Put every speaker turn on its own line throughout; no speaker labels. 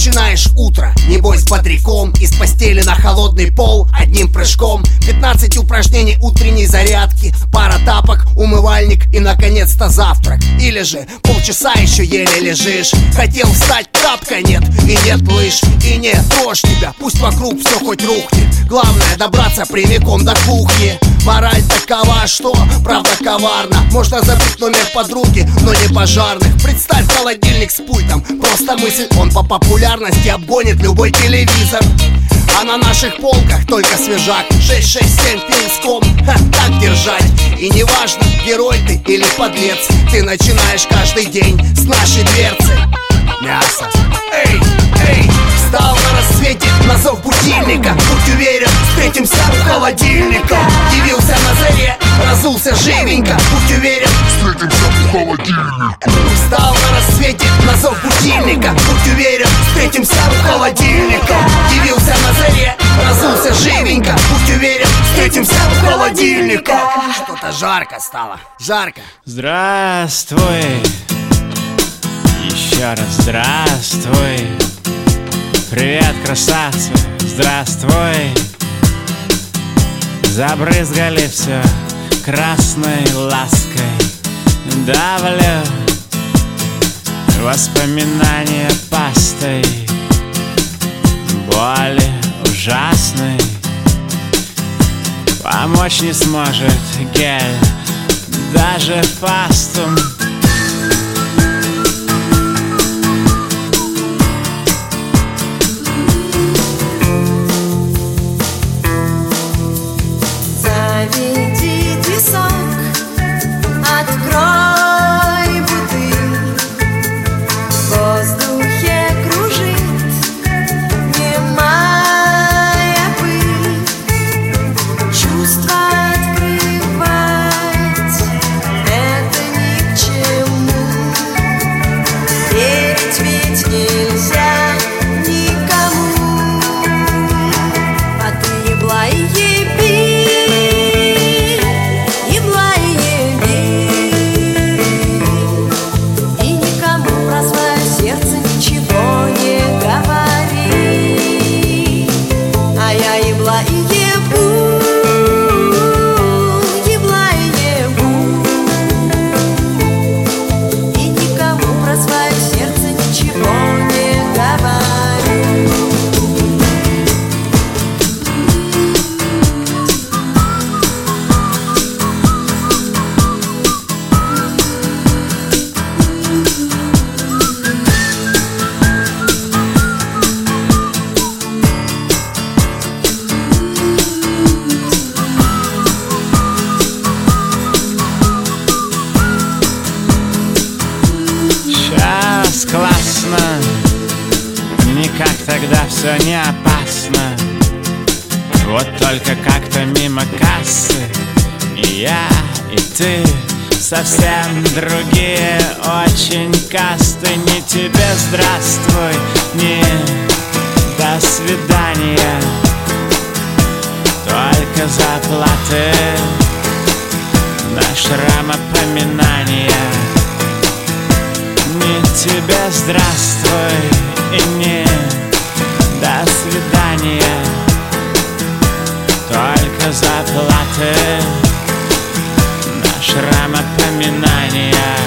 начинаешь утро. Небось бодряком Из постели на холодный пол Одним прыжком. 15 упражнений утренней зарядки Пара тапок, умывальник и наконец-то завтрак. Или же полчаса еще еле лежишь. Хотел встать, тапка нет И нет лыж, и нет трожь тебя. Пусть вокруг все хоть рухнет. Главное добраться прямиком до кухни. Мораль такова, что правда коварна. Можно забыть номер подруги, но не пожарных. Представь холодильник с пультом. Просто мысль, он по популярности обгонит любой телевизор. А на наших полках только свежак. 667 пинском, ха, так держать. И неважно, герой ты или подлец Ты начинаешь каждый день с нашей дверцы Мясо. Эй, эй, встал на рассвете на зов будильника. Будь уверен, встретимся у холодильника. Явился на заре, разулся живенько. Будь уверен,
встретимся у холодильника.
Встал на рассвете на зов будильника. Будь уверен, встретимся у холодильника. Явился на заре, разулся живенько. Будь уверен, встретимся у холодильника. Что-то жарко стало, жарко.
Здравствуй Еще раз здравствуй. Привет, красавцы, здравствуй. Забрызгали все красной лаской. Давлю воспоминания пастой. Боли ужасной. Помочь не сможет гель. Даже фастум Никак тогда все не опасно. Вот только как-то мимо кассы И я, и ты Совсем другие очень касты. Не тебе здравствуй, не до свидания. Только заплаты На шрама поминания не тебе здравствуй и не свидания. Только заплаты на шрама поминания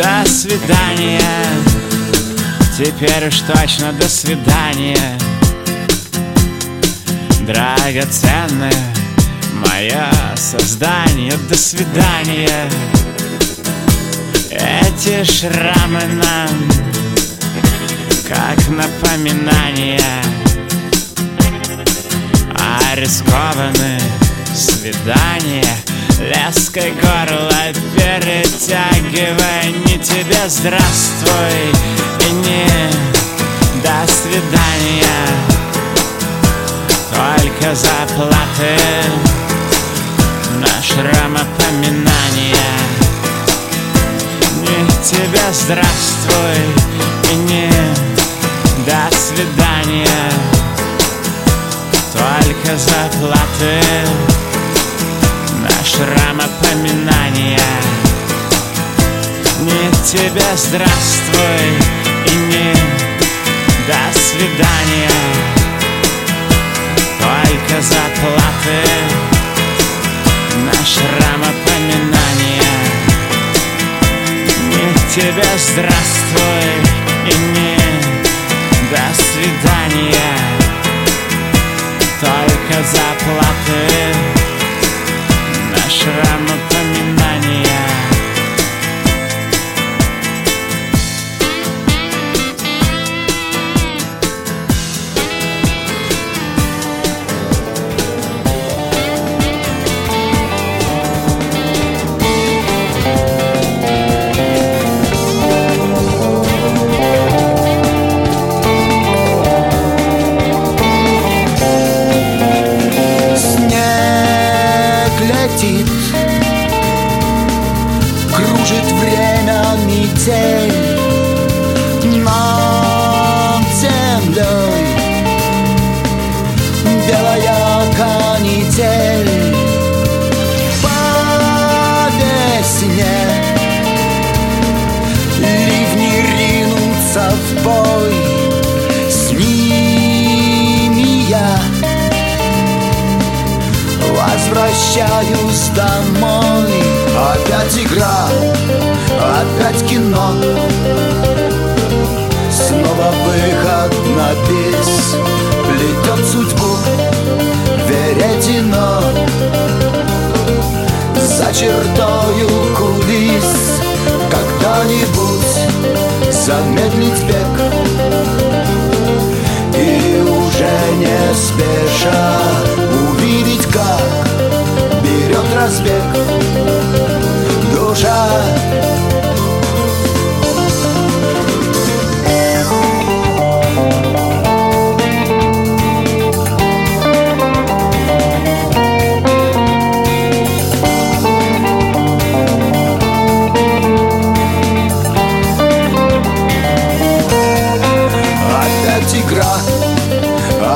До свидания. Теперь уж точно до свидания. Драгоценное мое создание. До свидания. Эти шрамы нам как напоминание А рискованные свидания Леской горло перетягивай Не тебе здравствуй и не до свидания. Только заплаты на шрамопоминания Не тебе здравствуй и не до свидания. Только заплаты на шрамопоминания Не тебе здравствуй и не до свидания. Только заплаты на шрамопоминания Не тебе здравствуй и не до свидания. Только заплаты на шрамопоминания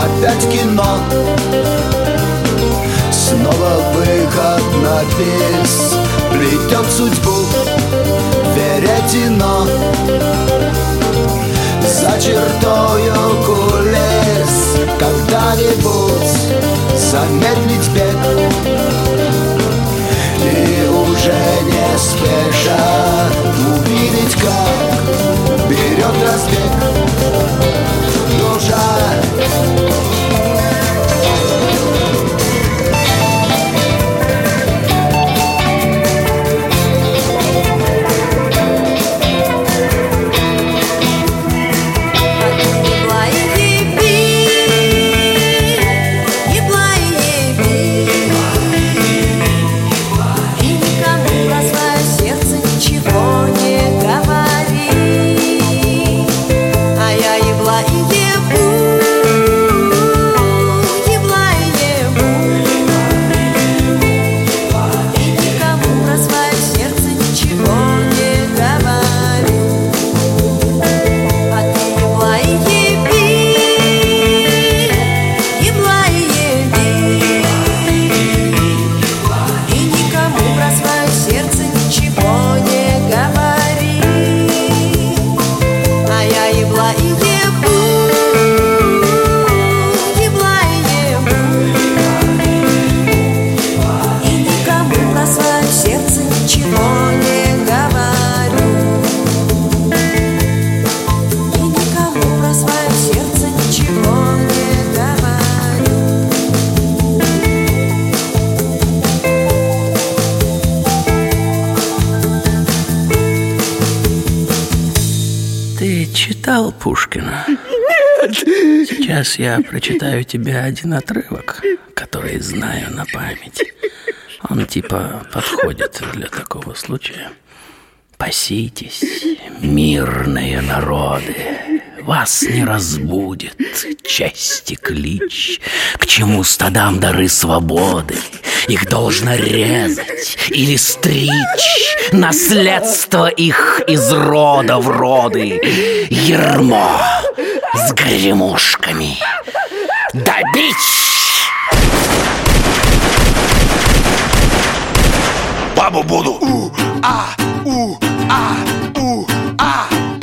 опять кино. Снова выход на бис. Плетет судьбу веретено. За чертою кулис. Когда-нибудь замедлить бег. И уже не спеша увидеть, как
читал Пушкина? Нет. Сейчас я прочитаю тебе один отрывок, который знаю на память. Он типа подходит для такого случая. Паситесь, мирные народы, вас не разбудит чести клич, К чему стадам дары свободы, их должно резать или стричь, Наследство их из рода в роды, Ермо с гремушками добить!
Бабу буду. У, а, у, а, у, а, у, а,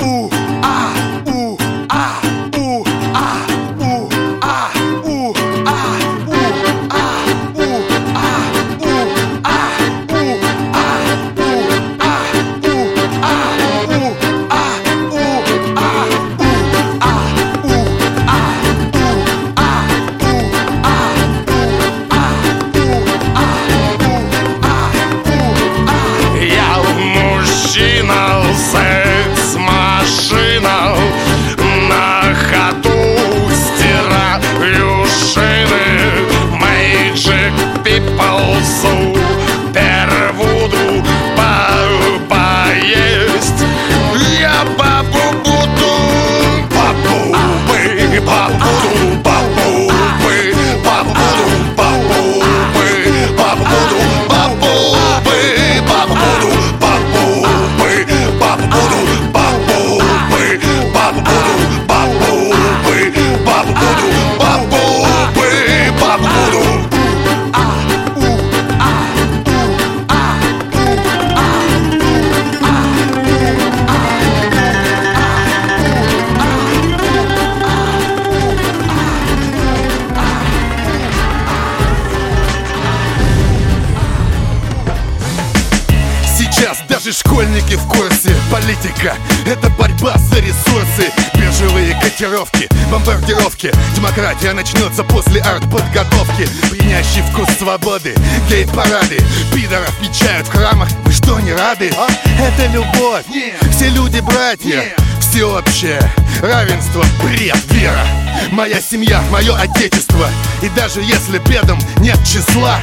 бомбардировки Демократия начнется после артподготовки. Пьянящий вкус свободы, гей-парады. Пидоров мечают в храмах, вы что, не рады? А? Это любовь, все люди братья. Всеобщее равенство, бред, вера. Моя семья, мое отечество. И даже если бедам нет числа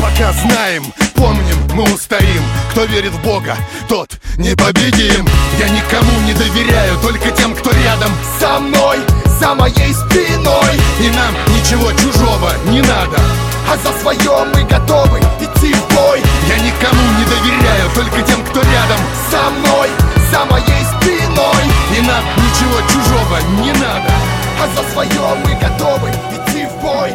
Пока знаем, помним, мы устоим. Кто верит в Бога, тот непобедим. Я никому не доверяю, только тем, кто рядом со мной За моей спиной. И нам ничего чужого не надо А за свое мы готовы идти в бой. Я никому не доверяю, только тем, кто рядом со мной За моей спиной. И нам ничего чужого не надо А за свое мы готовы идти в бой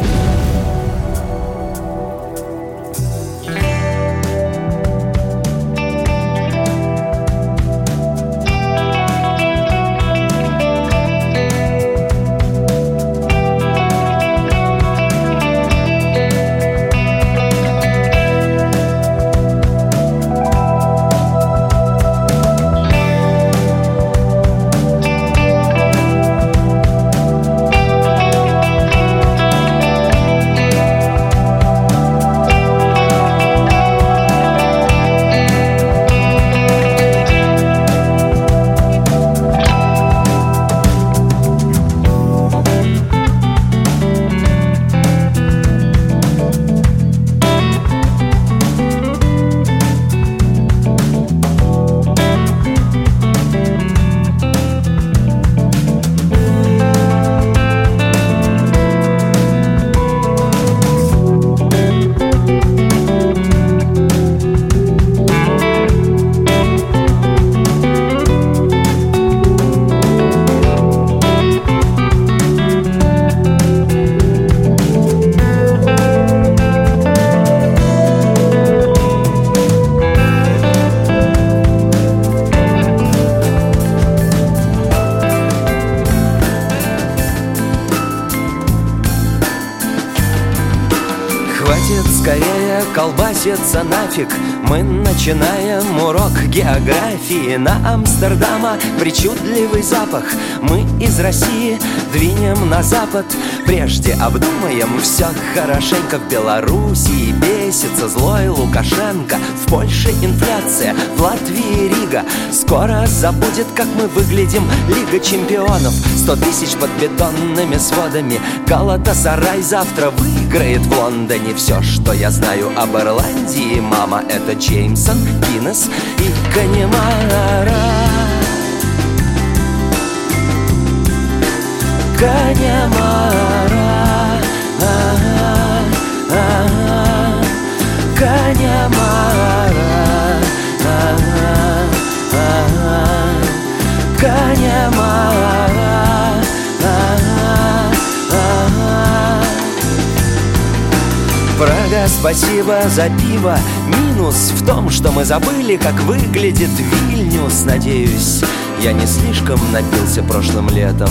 колбасится нафиг. Мы начинаем урок географии. На Амстердама причудливый запах. Мы из России двинем на запад. Прежде обдумаем все хорошенько В Белоруссии бесится злой Лукашенко. В Польше инфляция, в Латвии Рига. Скоро забудет, как мы выглядим. Лига чемпионов. Сто тысяч под бетонными сводами. Галатасарай завтра выиграет в Лондоне. Все, что я знаю об Ирландии. Мама, это Джеймсон, Гиннес и Канемара Канемара ага, ага, ага, ага, Канемара ага, ага. Прага, спасибо за пиво. Минус в том, что мы забыли, как выглядит Вильнюс. Надеюсь, я не слишком напился прошлым летом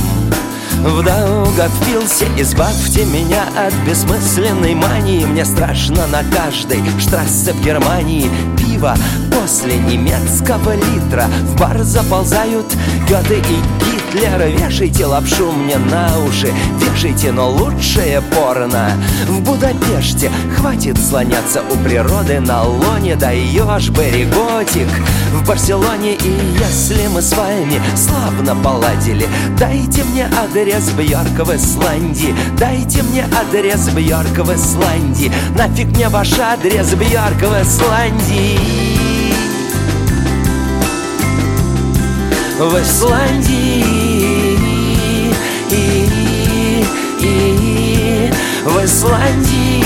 Вдруг впился, избавьте меня от бессмысленной мании. Мне страшно на каждой штрассе в Германии. Пиво после немецкого литра. В бар заползают Гёте и Гитлер Вешайте лапшу мне на уши. Вешайте, но лучшее порно. В Будапеште хватит слоняться у природы На лоне. Даешь береготик В Барселоне. И если мы с вами славно поладили Дайте мне адрес Бьорка в Исландии Дайте мне адрес Бьорка в Исландии Нафиг мне ваш адрес Бьорка в Исландии В Исландии и- и- В Исландии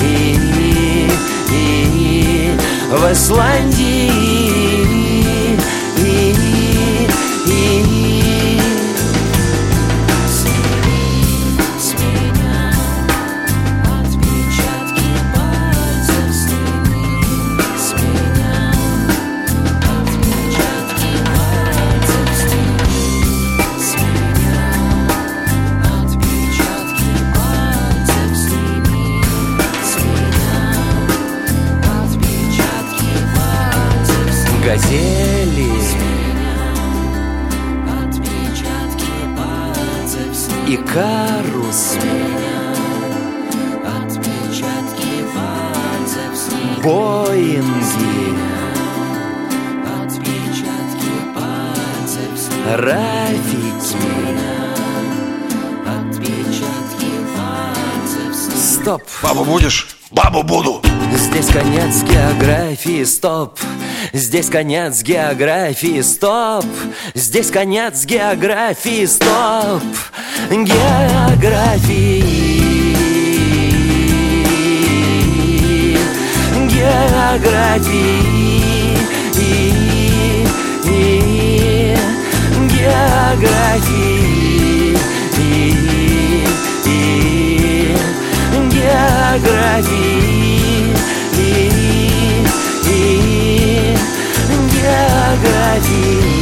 и- и- В Исландии Здесь конец географии, стоп. Здесь конец географии, стоп. Географии. Географии. Географии. Географии Географии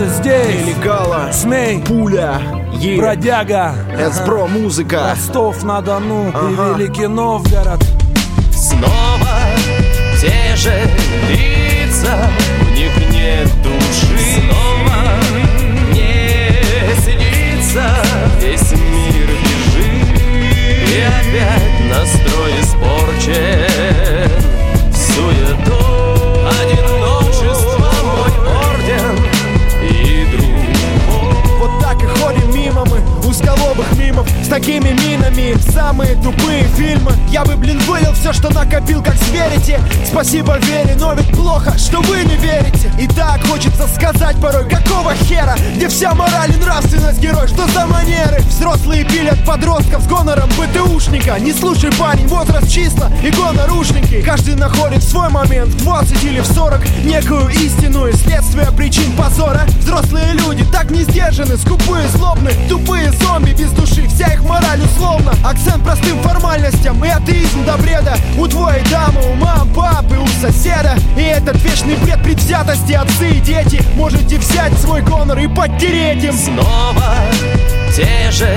Каста здесь.
Нелегала.
Смей.
Пуля. Е.
Бродяга.
Эсбро, музыка.
Ростов-на-Дону
Ага.
и Великий Новгород.
Снова те же лица, в них нет души. Снова не снится, весь мир бежит. И опять настрой испорчен суету.
Мимов с такими минами. Самые тупые фильмы. Я бы, блин, вылил все, что накопил, как сверите Спасибо вере, но ведь плохо, что вы не верите. И так хочется сказать порой, какого хера? Где вся мораль и нравственность герой, что за манеры? Взрослые пилят подростков с гонором БТУшника. Не слушай, парень, возраст числа и гонорушники. Каждый находит свой момент в 20 или в 40 Некую истину и следствие причин позора. Взрослые люди так не сдержаны, скупые, злобны Тупые зомби без души, вся их мораль условно Акцент простым формальностям и атеизм до бреда У твоей дамы, у мам, папы, у соседа И этот вечный бред предвзятости отцы и дети Можете взять свой гонор и подтереть им
Снова те же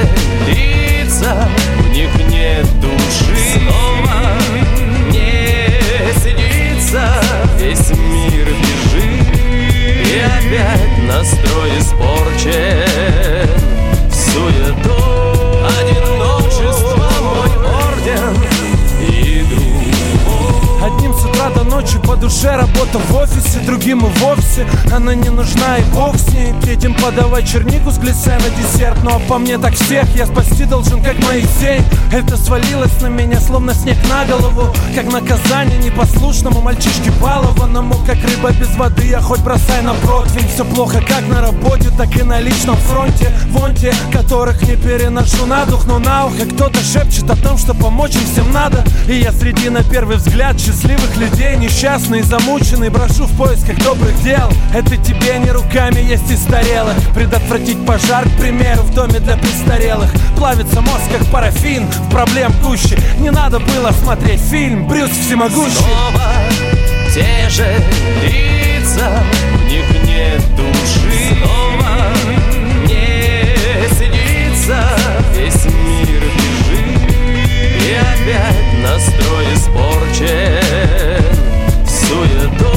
лица, в них нет души. Снова не снится, весь мир бежит. И опять настрой испорчен суету. Одиночество
Одним с утра до ночи по душе работа в офисе Другим и вовсе. Она не нужна и бог с ней. Третьим подавай чернику с глиссе на десерт. Ну а по мне так всех я спасти должен, как Моисей Это свалилось на меня, словно снег на голову. Как наказание непослушному мальчишке балованному. Как рыба без воды, я хоть бросай на противень Все плохо как на работе, так и на личном фронте. Вон те, которых не переношу на дух Но на ухо. Кто-то шепчет о том, что помочь им всем надо. И я среди на первый взгляд счастливых людей Несчастный, замученный, брошу в поисках добрых дел. Это тебе не руками есть и старелых Предотвратить пожар, к примеру, в доме для престарелых. Плавится мозг, как парафин, в проблем гуще. Не надо было смотреть фильм «Брюс всемогущий»
Снова те же лица, в них нет души. Снова не снится, весь мир бежит. И опять настрой испорчен в суету.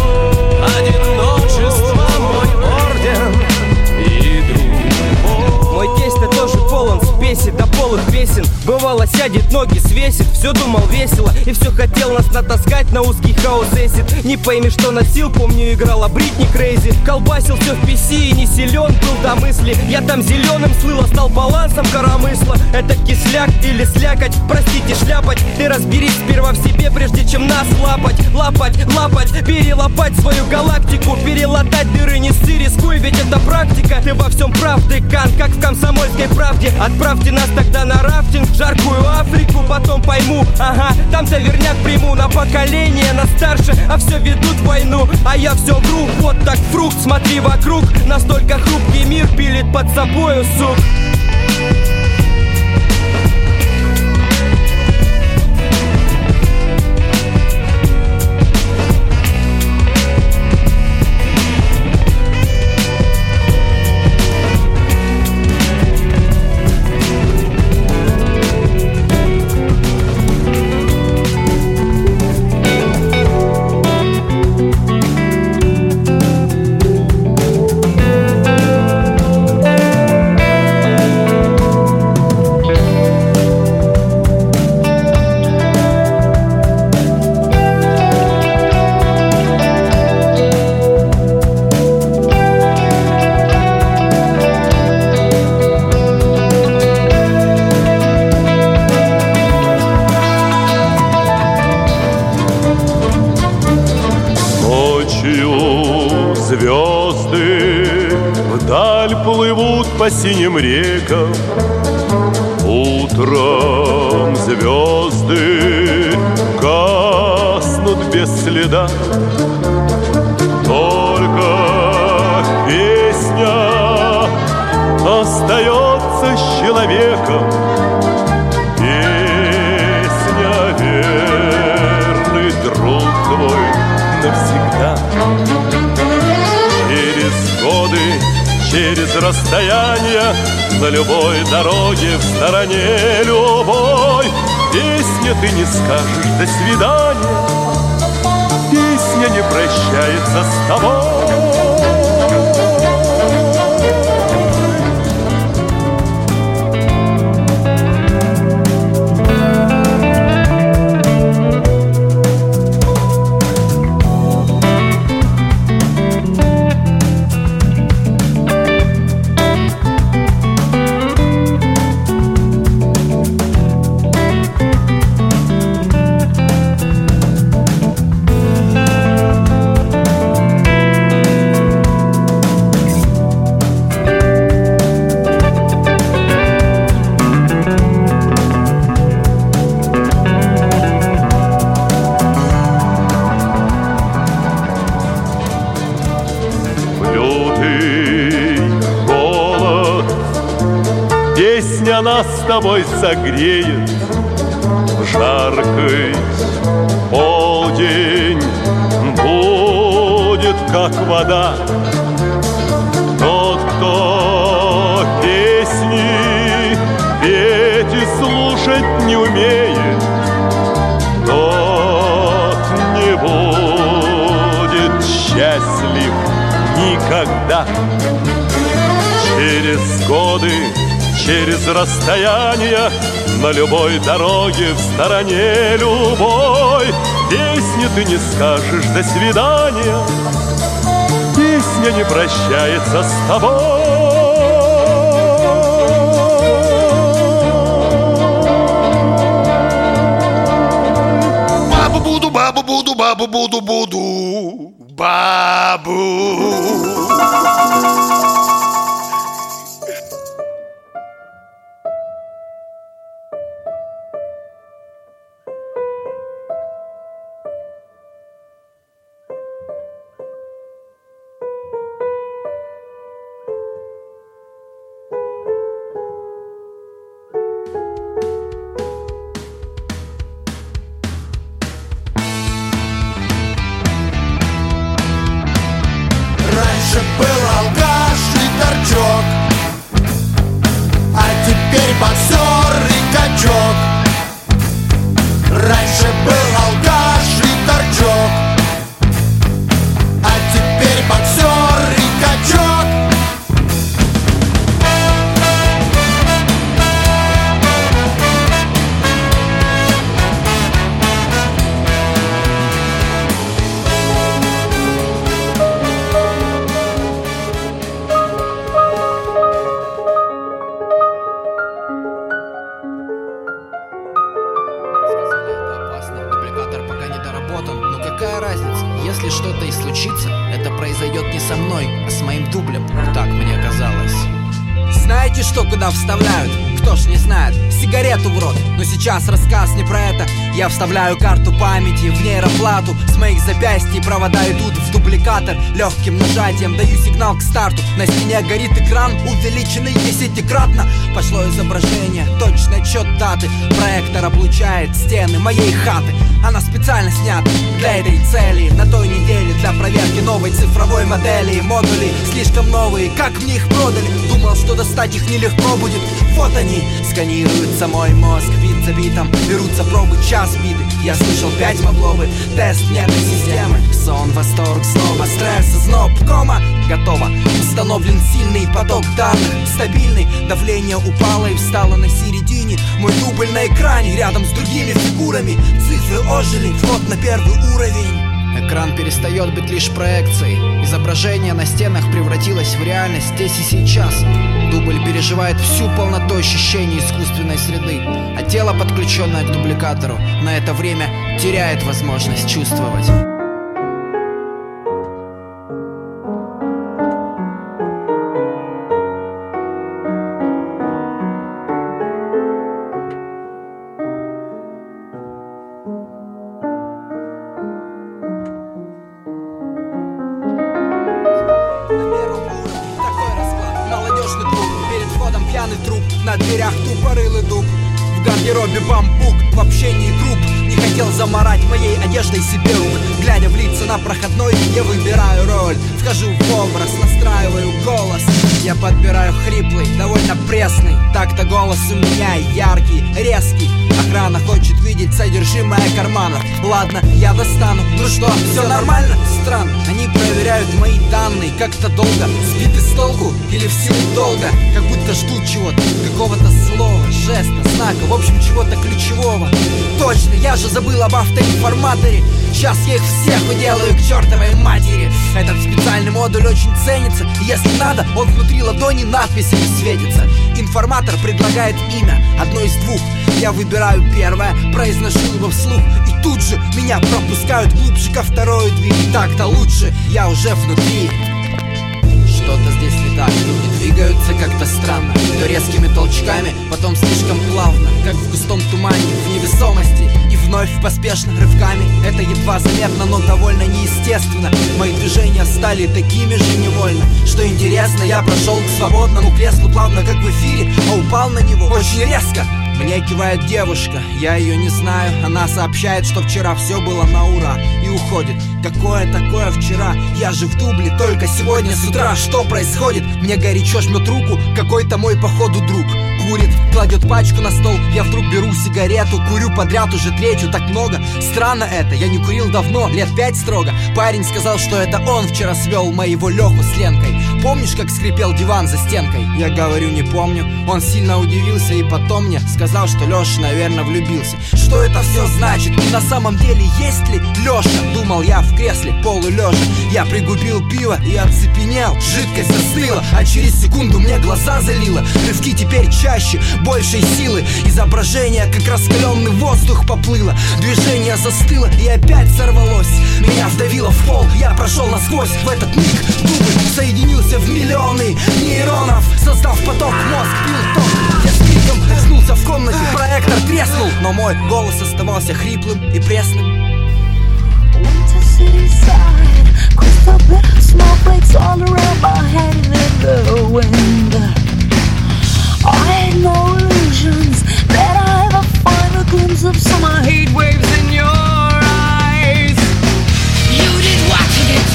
Спеси до полых песен Бывало сядет, ноги свесит. Все думал весело и все хотел нас натаскать На узкий хаос эсит. Не пойми, что носил, помню, играла Бритни Крейзи. Колбасил все в PC и не силен был до мысли. Я там зеленым слыл, а стал балансом коромысла. Это кисляк или слякоть, простите, шляпать. Ты разберись сперва в себе, прежде чем нас лапать. Лапать, лапать, перелопать свою галактику. Перелатать дыры не ссы, рискуй, ведь это практика. Ты во всем прав, декан, как в комсомольской правде Отправьте нас тогда на рафтинг в жаркую Африку Потом пойму, ага, там верняк приму На поколение, на старше, а все ведут войну А я все вру, вот так фрукт, смотри вокруг. Настолько хрупкий мир пилит под собою, сук
синим рекам. Утром звезды гаснут без следа. Только песня остается с человеком. Песня верный друг твой навсегда
расстояния На любой дороге в стороне любой. Песня ты не скажешь «до свидания» Песня не прощается с тобой тобой согреет В жаркий полдень. Будет как вода. Тот, кто песни петь и слушать не умеет Тот не будет счастлив никогда. Через годы, через расстояние На любой дороге в стороне любой Песни ты не скажешь «до свидания» Песня не прощается с тобой
Бабу буду, бабу буду, бабу буду, буду. Бабу.
Что куда вставляют? Кто ж не знает, сигарету в рот. Но сейчас рассказ не про это Я вставляю карту памяти в нейроплату. С моих запястий провода идут в дубликатор. Легким нажатием даю сигнал к старту. На стене горит экран, увеличенный десятикратно. Пошло изображение, точный отчет даты. Проектор облучает стены моей хаты. Она специально снята для этой цели. На той неделе для проверки новой цифровой модели. Модули слишком новые, как мне их продали? Думал, что достать их нелегко будет. Вот они, сканируются мой мозг Бит за битом, берутся пробы час биты Я слышал пять могло бы, тест нервной системы. Сон, восторг, снова стресс, зноб, кома. Готово, установлен сильный поток данных. Стабильный, давление упало и встало на середине. Мой дубль на экране, рядом с другими фигурами. Цифры ожили, вход на первый уровень.
Экран перестает быть лишь проекцией. Изображение на стенах превратилось в реальность здесь и сейчас Дубль переживает всю полноту ощущений искусственной среды. А тело, подключенное к дубликатору, на это время теряет возможность чувствовать
пьяный труп, на дверях тупорылый дуб. В Робби Бамбук В общении групп не хотел заморать моей одеждой себе рук Глядя в лица на проходной, я выбираю роль. Вхожу в образ, настраиваю голос. Я подбираю хриплый, довольно пресный. Так-то голос у меня яркий, резкий Охрана хочет видеть содержимое карманов Ладно, я достану Ну что, все нормально? Странно, они проверяют мои данные Как-то долго, сбиты с толку Или в силу долга Как будто ждут чего-то, какого-то слова Жеста, знака, в общем чего-то ключевого. Точно, я же забыл об автоинформаторе. Сейчас я их всех уделаю к чертовой матери. Этот специальный модуль очень ценится Если надо, он внутри ладони надписями светится. Информатор предлагает имя, одно из двух Я выбираю первое, произношу его вслух И тут же меня пропускают глубже ко второй двери. Так-то лучше, я уже внутри. Что-то здесь не так Люди двигаются как-то странно. То резкими толчками, потом слишком плавно Как в густом тумане, в невесомости И вновь поспешно рывками. Это едва заметно, но довольно неестественно. Мои движения стали такими же невольно Что интересно, я прошел к свободному креслу Плавно, как в эфире, а упал на него очень резко мне кивает девушка, я ее не знаю Она сообщает, что вчера все было на ура И уходит Какое такое вчера? Я же в дубле только сегодня с утра Что происходит? Мне горячо жмет руку Какой-то мой походу друг Курит, кладет пачку на стол. Я вдруг беру сигарету Курю подряд уже третью, так много. Странно это, я не курил давно, лет пять строго. Парень сказал, что это он вчера свел моего Леху с Ленкой. Помнишь, как скрипел диван за стенкой? Я говорю, не помню. Он сильно удивился и потом мне сказал, что Леша, наверное, влюбился. Что это все значит? И на самом деле есть ли Леша? Думал я в кресле полулежа Я пригубил пиво и оцепенел. Жидкость застыла, а через секунду мне глаза залило. Рывки теперь чаще, большей силы. Изображение, как раскаленный воздух поплыло. Движение застыло и опять сорвалось. Меня вдавило в пол, я прошел насквозь. В этот миг дубль соединился в миллионы нейронов. Создав поток, мозг пил ток. Я с криком очнулся в комнате, проектор треснул. Но мой голос оставался хриплым и пресным.
Crystal clear snowflakes all around my head in the wind.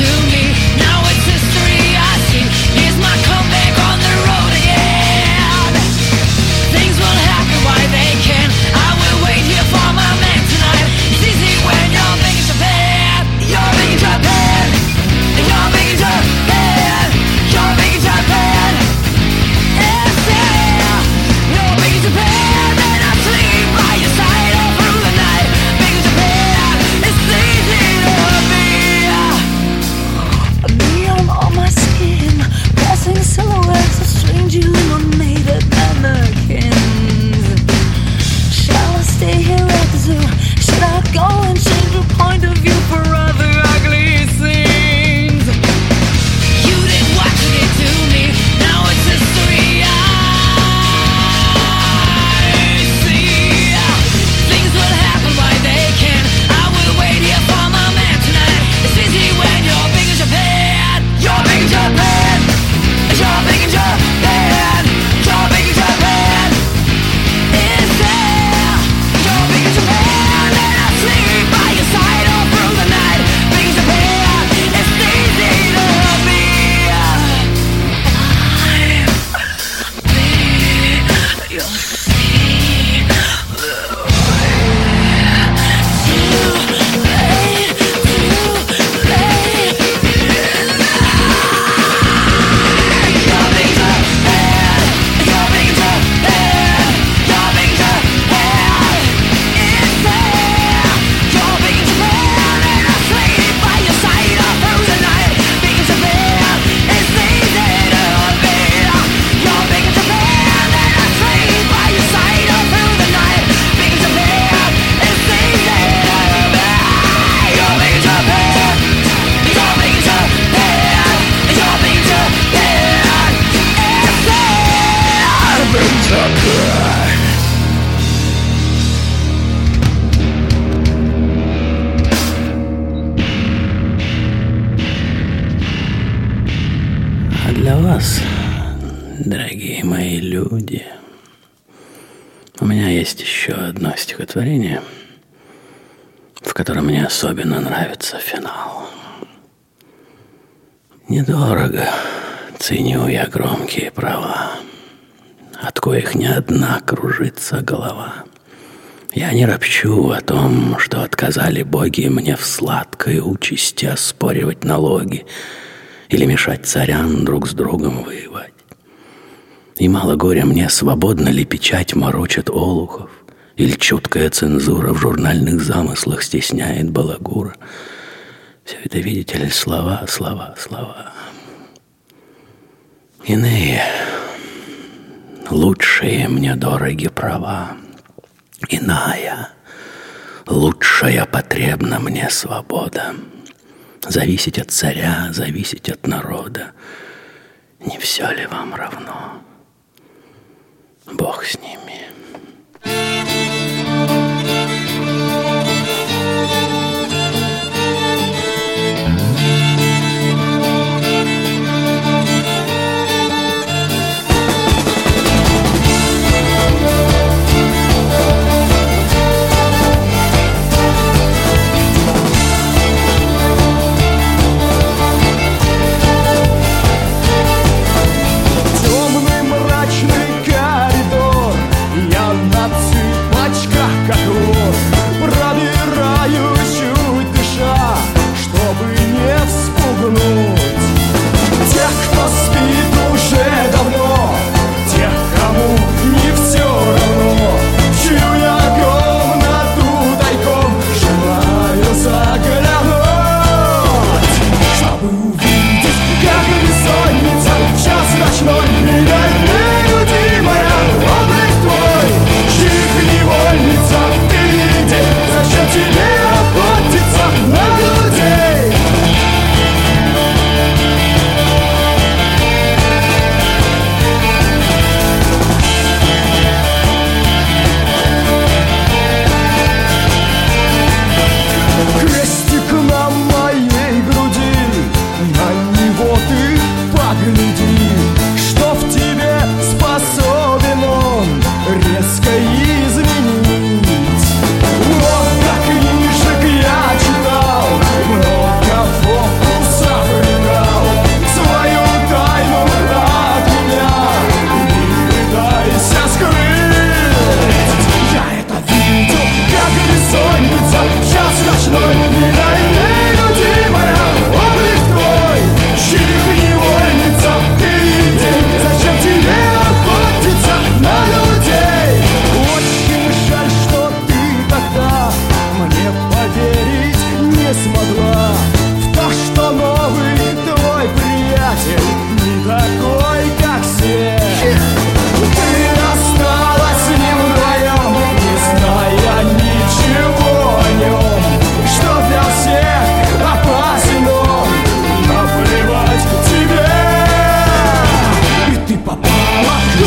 To me.
Еще одно стихотворение, в котором мне особенно нравится финал. Недорого ценю я громкие права, от коих ни одна кружится голова. Я не ропчу о том, что отказали боги мне в сладкой участи оспоривать налоги или мешать царям друг с другом воевать. И мало горя мне, свободно ли печать морочит олухов, или чуткая цензура в журнальных замыслах стесняет балагура. Все это, видите ли, слова, слова, слова. Иные, лучшие мне дороги права, иная, лучшая потребна мне свобода. Зависеть от царя, зависеть от народа. Не все ли вам равно? Бог с ними.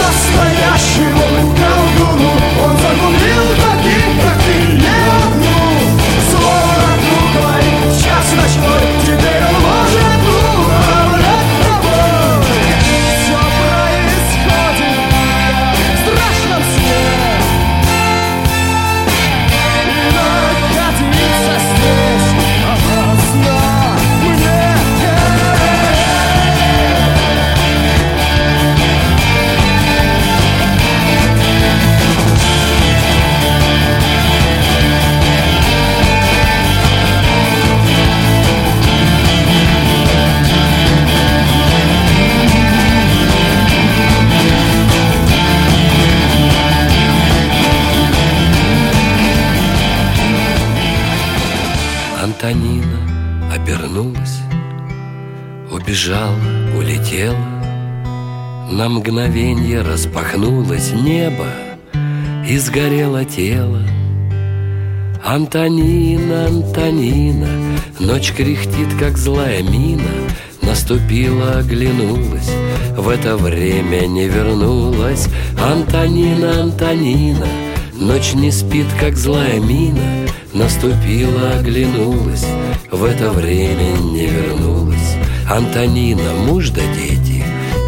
К настоящему
мгновенье распахнулось небо и сгорело тело. Антонина, Антонина, ночь кряхтит, как злая мина, Наступила, оглянулась, в это время не вернулась. Антонина, Антонина, ночь не спит, как злая мина, Наступила, оглянулась, в это время не вернулась. Антонина, муж да дети,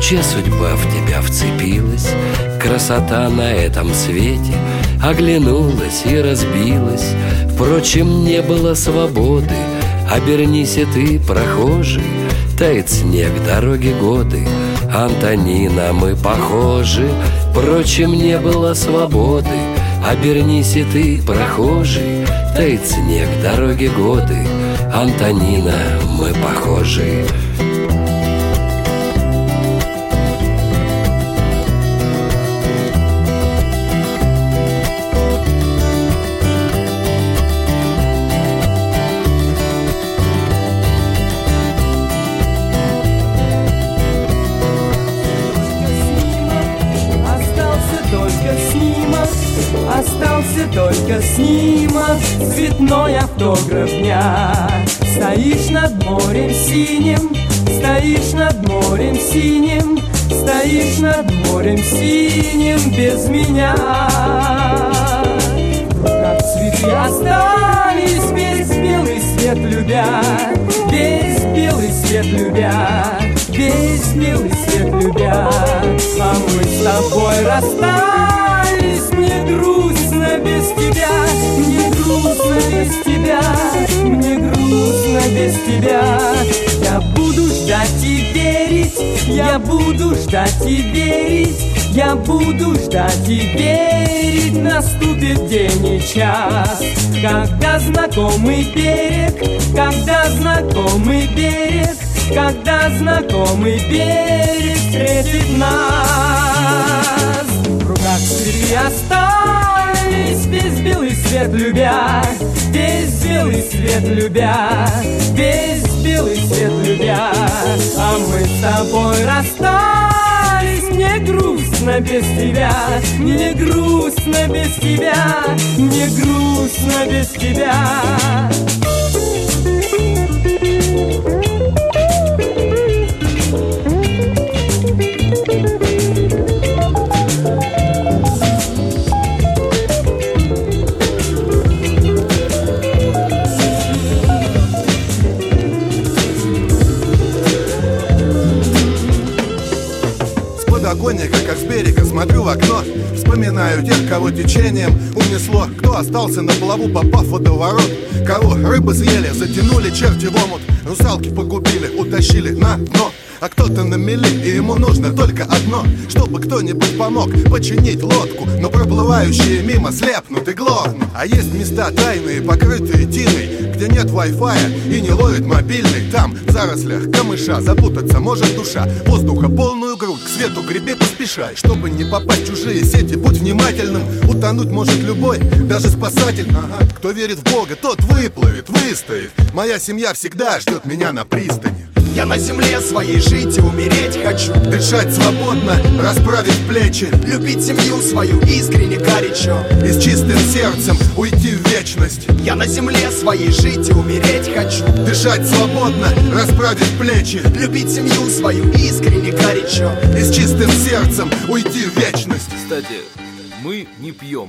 чья судьба в тебя вцепилась? Красота на этом свете Оглянулась и разбилась Впрочем, не было свободы Обернись и ты, прохожий Тает снег, дороги годы Антонина, мы похожи Впрочем, не было свободы Обернись и ты, прохожий Тает снег, дороги годы Антонина, мы похожи
только снимок, цветной автограф дня. Стоишь над морем синим, стоишь над морем синим, стоишь над морем синим без меня. Как цветы остались весь белый свет любя, весь белый свет любя, весь белый свет любя. А мы с тобой расстались, без тебя, мне грустно без тебя. Я буду ждать и верить, я буду ждать и верить, я буду ждать и верить, наступит день и час, когда знакомый берег, когда знакомый берег, когда знакомый берег встретит нас. В руках цветы остались, весь белый свет любя, весь белый свет любя, весь белый свет любя, а мы с тобой расстались, мне грустно без тебя, мне грустно без тебя, мне грустно без тебя.
Подоконника, как с берега, смотрю в окно. Вспоминаю тех, кого течением унесло. Кто остался на плаву, попав в водоворот? Кого рыбы съели, затянули черти в омут? Русалки погубили, утащили на дно. А кто-то на мели, и ему нужно только одно. Чтобы кто-нибудь помог починить лодку. Но проплывающие мимо слепнут и глохнут. А есть места тайные, покрытые тиной Где нет Wi-Fi и не ловит мобильный. Там, в зарослях камыша, запутаться может душа. Воздуха полную грудь, к свету греби поспешай. Чтобы не попасть в чужие сети, будь внимательным. Утонуть может любой, даже спасатель. Ага. Кто верит в Бога, тот выплывет, выстоит. Моя семья всегда ждет меня на пристани
Я на земле своей жить и умереть хочу.
Дышать свободно, расправить плечи.
Любить семью свою искренне горячо.
И с чистым сердцем уйти в вечность.
Я на земле своей жить и умереть хочу.
Дышать свободно, расправить плечи.
Любить семью свою искренне горячо.
И с чистым сердцем уйти в вечность.
Кстати, мы не пьем,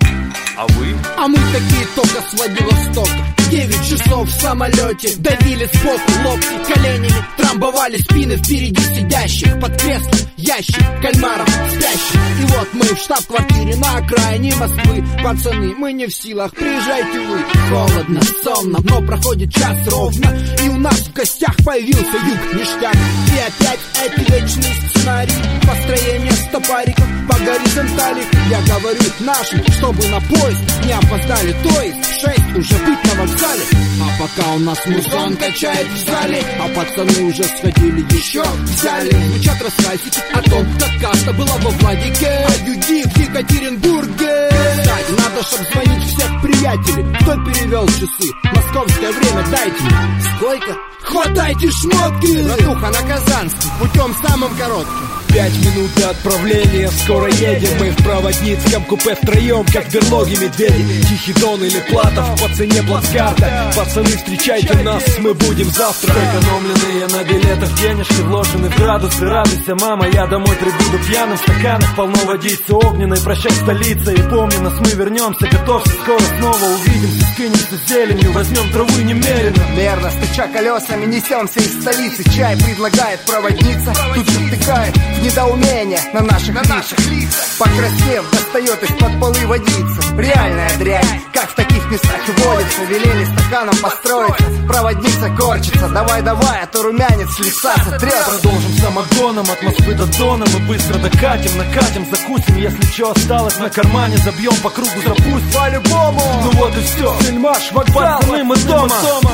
а вы?
А мы такие только с Владивостока Девять часов в самолете Давили сбоку локти коленями Трамбовали спины впереди сидящих Под креслом ящик кальмаров спящих. И вот мы в штаб-квартире на окраине Москвы. Пацаны, мы не в силах, приезжайте вы. Холодно, сонно, но проходит час ровно. И у нас в гостях появился юг ништяк. И опять эти вечные сценарии Построение стопариков по горизонтали Я говорю нашим, чтобы на поезд не опоздали. То есть шесть уже быть на вокзале. А пока у нас музон качает в зале. А пацаны уже сходили еще взяли. Звучат рассказики о том, как каста была во Владике. А Юди в Екатеринбурге. Кстати, надо, чтоб звонить всех приятелей Кто перевел часы? Московское время дайте мне. Сколько? Хватайте шмотки! Братуха на Казанский, путем самым коротким
Пять минут до отправления, скоро едем Мы в проводницком купе втроем, как в берлоге медведи. Тихий дон или платов, по цене плацкарта. Пацаны, встречайте нас, мы будем завтра.
Сэкономленные на билетах денежки вложены в градусы. Радуйся, мама, я домой прибуду пьяным. В стаканах полно водицы огненной. Прощай, столица, и помни нас, мы вернемся. Готовься, скоро снова увидимся Скинемся зеленью, возьмем травы немерено.
Мерно, стуча колесами, несемся из столицы. Чай предлагает проводница, тут же втыкает
в недоумение на наших, на наших лицах. Покраснев, достает из-под полы водица Реальная дрянь, как в таких местах и водится. Велели стаканом построиться, проводница корчится. Давай, давай, а то румянец с лица сотрет
Продолжим самогоном от Москвы до Дона. Мы быстро докатим, накатим, закусим. Если что осталось на кармане Забьем по кругу, запустим.
По-любому.
Ну вот и все
Сельмаш, вокзал,
Пацаны, мы дома,
дома.
дома.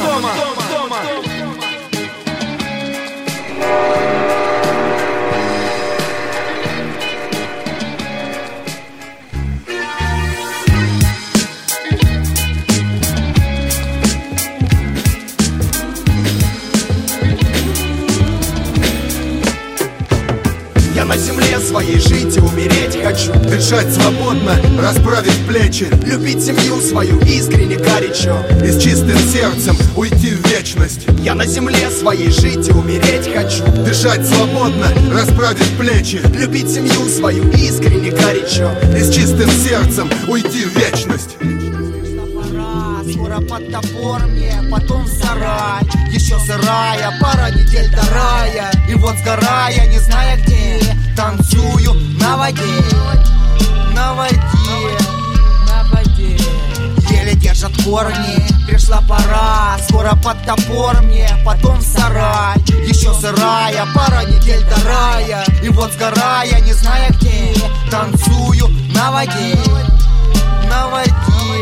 Своей жить и умереть. Хочу
Дышать свободно, расправить плечи.
Любить семью свою искренне горячо.
И с чистым сердцем уйти в вечность.
Я на земле своей жить и умереть хочу.
Дышать свободно, расправить плечи.
Любить семью свою искренне горячо.
И с чистым сердцем уйти в вечность
Скоро под топор мне, потом сарай. Еще сырая, пара недель до рая. И вот сгорая, не зная где Танцую на воде. На воде. На воде. Еле держат корни, пришла пора. Скоро под топор мне, потом сарай. Еще сырая, пара недель до рая. И вот сгорая, не зная где Танцую На воде. На воде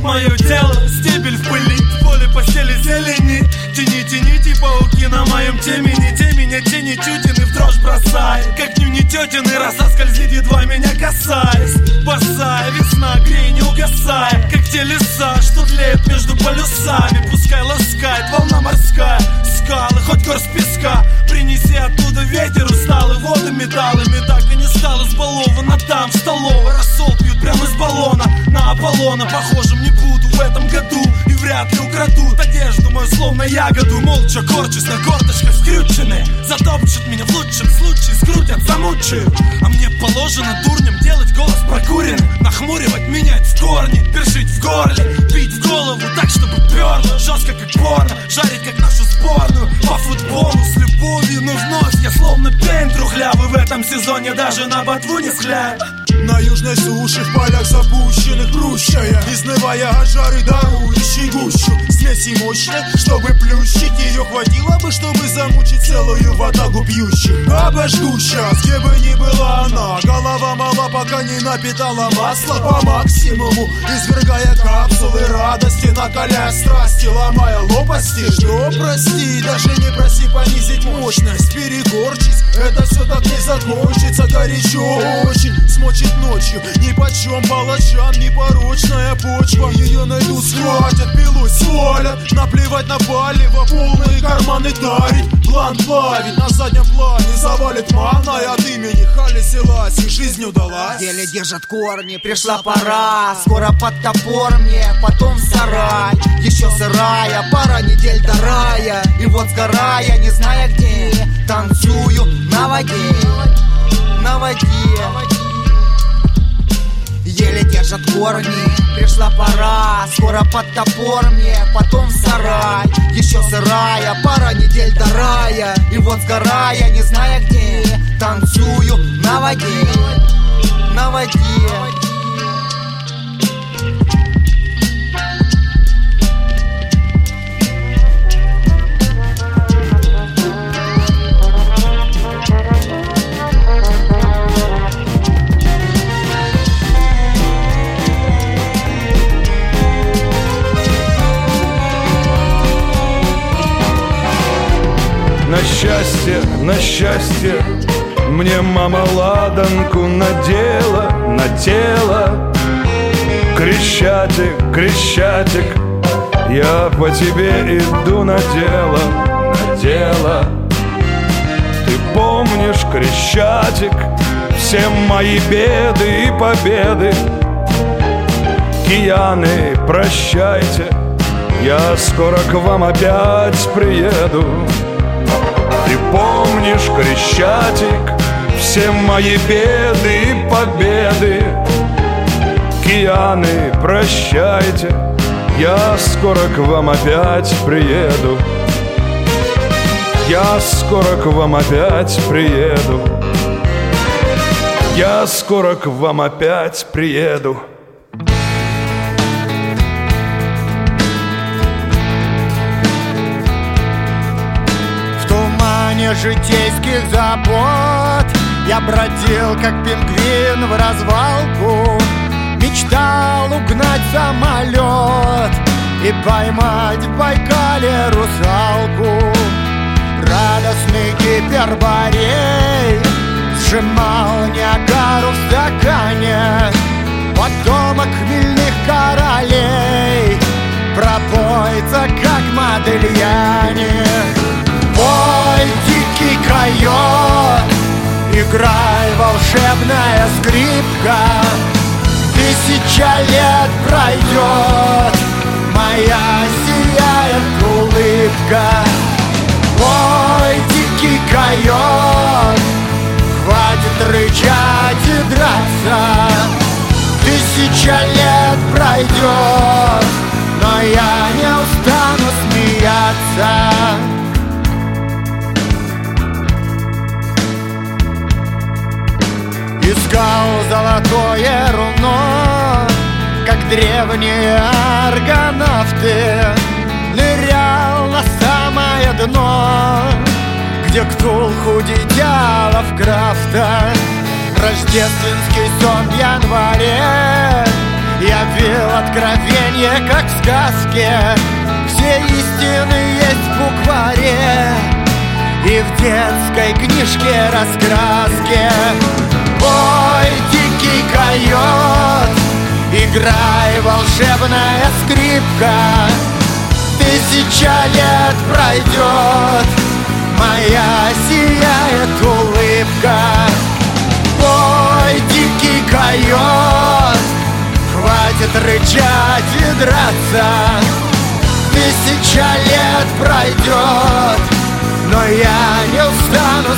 Мое тело, стебель в пыли, в поле постели зелени. Тяни, тяните пауки на моем темени. Те меня тени тютины в дрожь бросай. Как нюни тетины, роса скользит, едва меня касаясь. Босая весна, грей, не угасая Как те леса, что тлеют между полюсами. Пускай ласкает волна морская. Скалы, хоть горсть песка. Принеси оттуда ветер усталый Воды металлами так и не стал избалована Там. В столовой рассол пьют прямо из баллона На Аполлона. Похожим не буду в этом году И вряд ли украдут одежду мою словно ягоду. Молча корчусь на корточках скрюченные. Затопчут меня в лучшем случае Скрутят, замучают. А мне положено дурнем делать голос прокуренный Нахмуривать, менять в корне Першить в горле, бить в голову Так, чтобы перло, жестко как порно Жарить, как нашу сборную. По футболу с любовью, но вновь Я словно пень трухлявый. В этом сезоне Даже на ботву не схляю
На южной суше, в полях запущенных прущая Изнывая от жары, дарующей гущу. Смеси мощной, чтобы плющить Ее хватило бы, чтобы замучить целую ватагу пьющих. Обожду сейчас, где бы ни была она Голова мала, пока не напитала масла По максимуму, извергая капсулы радости Накаляя страсти, ломая лопасти. Что, прости, даже не проси понизить мощность Перегорчись, это все так не закончится Горячо очень, смочит ночью Ни почем палачам, непорочная почва. Ее найдут, схватят, пилой свалят Наплевать на палево, полные карманы дарить. План плавит, на заднем плане завалит манной От имени Хали Селаси. Жизнь удалась.
Еле держат корни, пришла пора. Скоро под топор мне, потом в сарай. Еще сырая, пара недель до рая. И вот сгорая, не зная где Танцую на воде На воде Еле держат корни, пришла пора Скоро под топор мне, потом в сарай. Еще сырая, пара недель до рая. И вот сгорая, не зная где Танцую на воде На воде
Крещатик, Я по тебе иду на дело, на дело. Ты помнишь, крещатик Все мои беды и победы? Кияны, прощайте Я скоро к вам опять приеду. Ты помнишь, Крещатик, все мои беды и победы Кияны, прощайте, я скоро к вам опять приеду. Я скоро к вам опять приеду. Я скоро к вам опять приеду.
В тумане житейских забот. Я бродил, как пингвин в развалку Мечтал угнать самолет И поймать в Байкале русалку. Радостный гиперборей Сжимал Ниагару в стакане. Потомок хмельных королей Пропоится, как Модельяне. Пой, дикий койот Играй, волшебная скрипка Тысяча лет пройдет. Моя сияет улыбка. Ой, дикий койот. Хватит рычать и драться. Тысяча лет пройдет Но я не устану смеяться. Искал золотое древние аргонавты. Нырял на самое дно Где Ктулху дитя Лавкрафта Рождественский сон в январе Явил откровение, как в сказке. Все истины есть в букваре И в детской книжке раскраски Ой, дикий койот Играй, волшебная скрипка. Тысяча лет пройдет. Моя сияет улыбка. Ой, дикий койот Хватит рычать и драться. Тысяча лет пройдет. Но я не устану